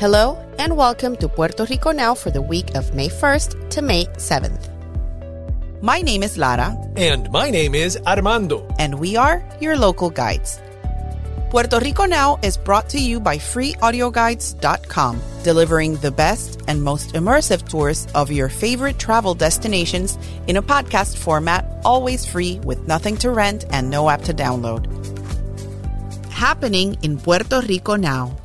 Hello, and welcome to Puerto Rico Now for the week of May 1st to May 7th. My name is Lara. And my name is Armando. And we are your local guides. Puerto Rico Now is brought to you by freeaudioguides.com, delivering the best and most immersive tours of your favorite travel destinations in a podcast format, always free with nothing to rent and no app to download. Happening in Puerto Rico now.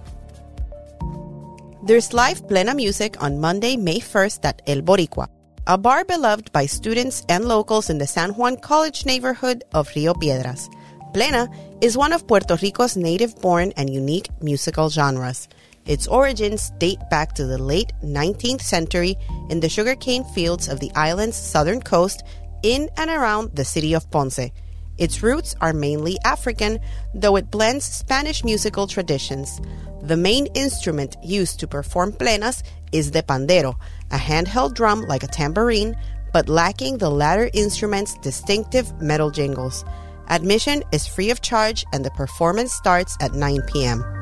There's live plena music on Monday, May 1st at El Boricua, a bar beloved by students and locals in the San Juan College neighborhood of Rio Piedras. Plena is one of Puerto Rico's native born and unique musical genres. Its origins date back to the late 19th century in the sugarcane fields of the island's southern coast in and around the city of Ponce. Its roots are mainly African, though it blends Spanish musical traditions. The main instrument used to perform plenas is the pandero, a handheld drum like a tambourine, but lacking the latter instrument's distinctive metal jingles. Admission is free of charge and the performance starts at 9 p.m.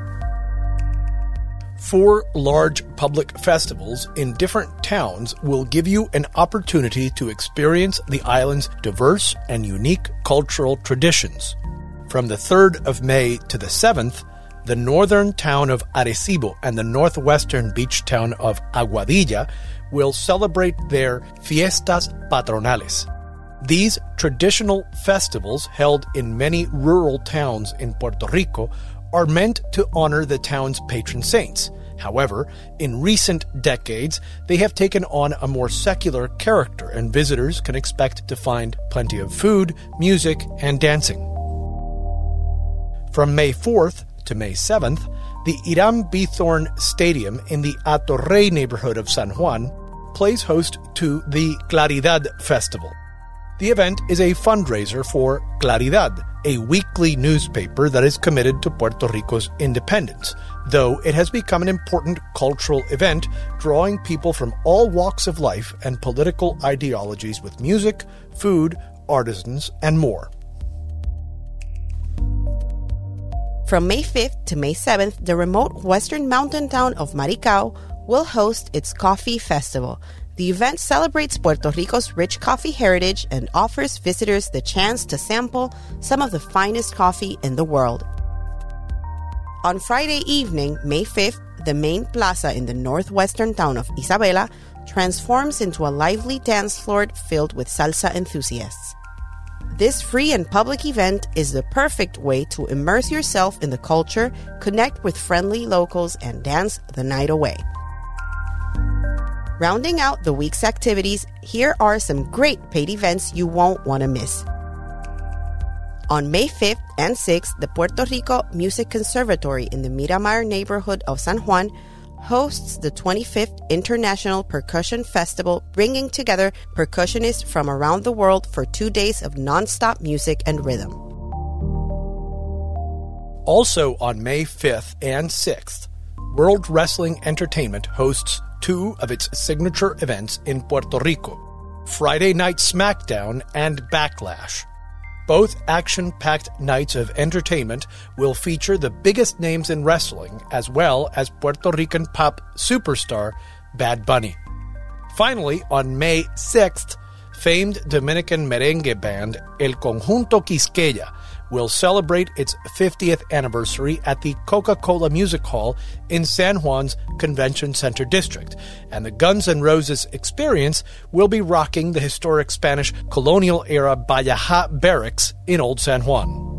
Four large public festivals in different towns will give you an opportunity to experience the island's diverse and unique cultural traditions. From the 3rd of May to the 7th, the northern town of Arecibo and the northwestern beach town of Aguadilla will celebrate their Fiestas Patronales. These traditional festivals, held in many rural towns in Puerto Rico, are meant to honor the town's patron saints. However, in recent decades, they have taken on a more secular character, and visitors can expect to find plenty of food, music, and dancing. From May 4th to May 7th, the Hiram Bithorn Stadium in the Hato Rey neighborhood of San Juan plays host to the Claridad Festival. The event is a fundraiser for Claridad, a weekly newspaper that is committed to Puerto Rico's independence, though it has become an important cultural event, drawing people from all walks of life and political ideologies with music, food, artisans, and more. From May 5th to May 7th, the remote western mountain town of Maricao will host its Coffee Festival. The event celebrates Puerto Rico's rich coffee heritage and offers visitors the chance to sample some of the finest coffee in the world. On Friday evening, May 5th, the main plaza in the northwestern town of Isabela transforms into a lively dance floor filled with salsa enthusiasts. This free and public event is the perfect way to immerse yourself in the culture, connect with friendly locals, and dance the night away. Rounding out the week's activities, here are some great paid events you won't want to miss. On May 5th and 6th, the Puerto Rico Music Conservatory in the Miramar neighborhood of San Juan hosts the 25th International Percussion Festival, bringing together percussionists from around the world for two days of nonstop music and rhythm. Also on May 5th and 6th, World Wrestling Entertainment hosts two of its signature events in Puerto Rico Friday Night SmackDown and Backlash. Both action packed nights of entertainment will feature the biggest names in wrestling, as well as Puerto Rican pop superstar Bad Bunny. Finally, on May 6th, famed Dominican merengue band El Conjunto Quisqueya will celebrate its 50th anniversary at the Coca Cola Music Hall in San Juan's Convention Center District, and the Guns N' Roses experience will be rocking the historic Spanish colonial era Ballajá Barracks in Old San Juan.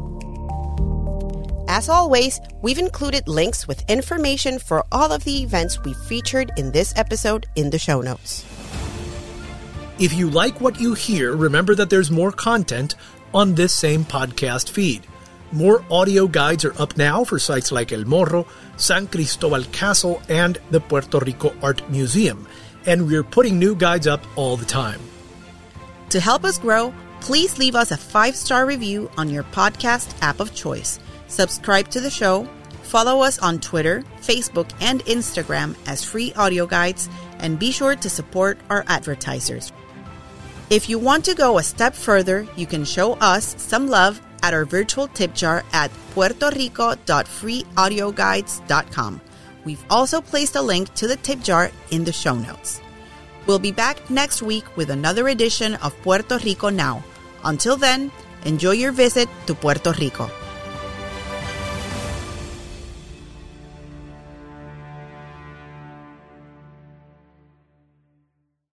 As always, we've included links with information for all of the events we featured in this episode in the show notes. If you like what you hear, remember that there's more content on this same podcast feed. More audio guides are up now for sites like El Morro, San Cristobal Castle, and the Puerto Rico Art Museum, and we're putting new guides up all the time. To help us grow, please leave us a five star review on your podcast app of choice. Subscribe to the show, follow us on Twitter, Facebook, and Instagram as free audio guides, and be sure to support our advertisers. If you want to go a step further, you can show us some love at our virtual tip jar at puertorico.freeaudioguides.com. We've also placed a link to the tip jar in the show notes. We'll be back next week with another edition of Puerto Rico Now. Until then, enjoy your visit to Puerto Rico.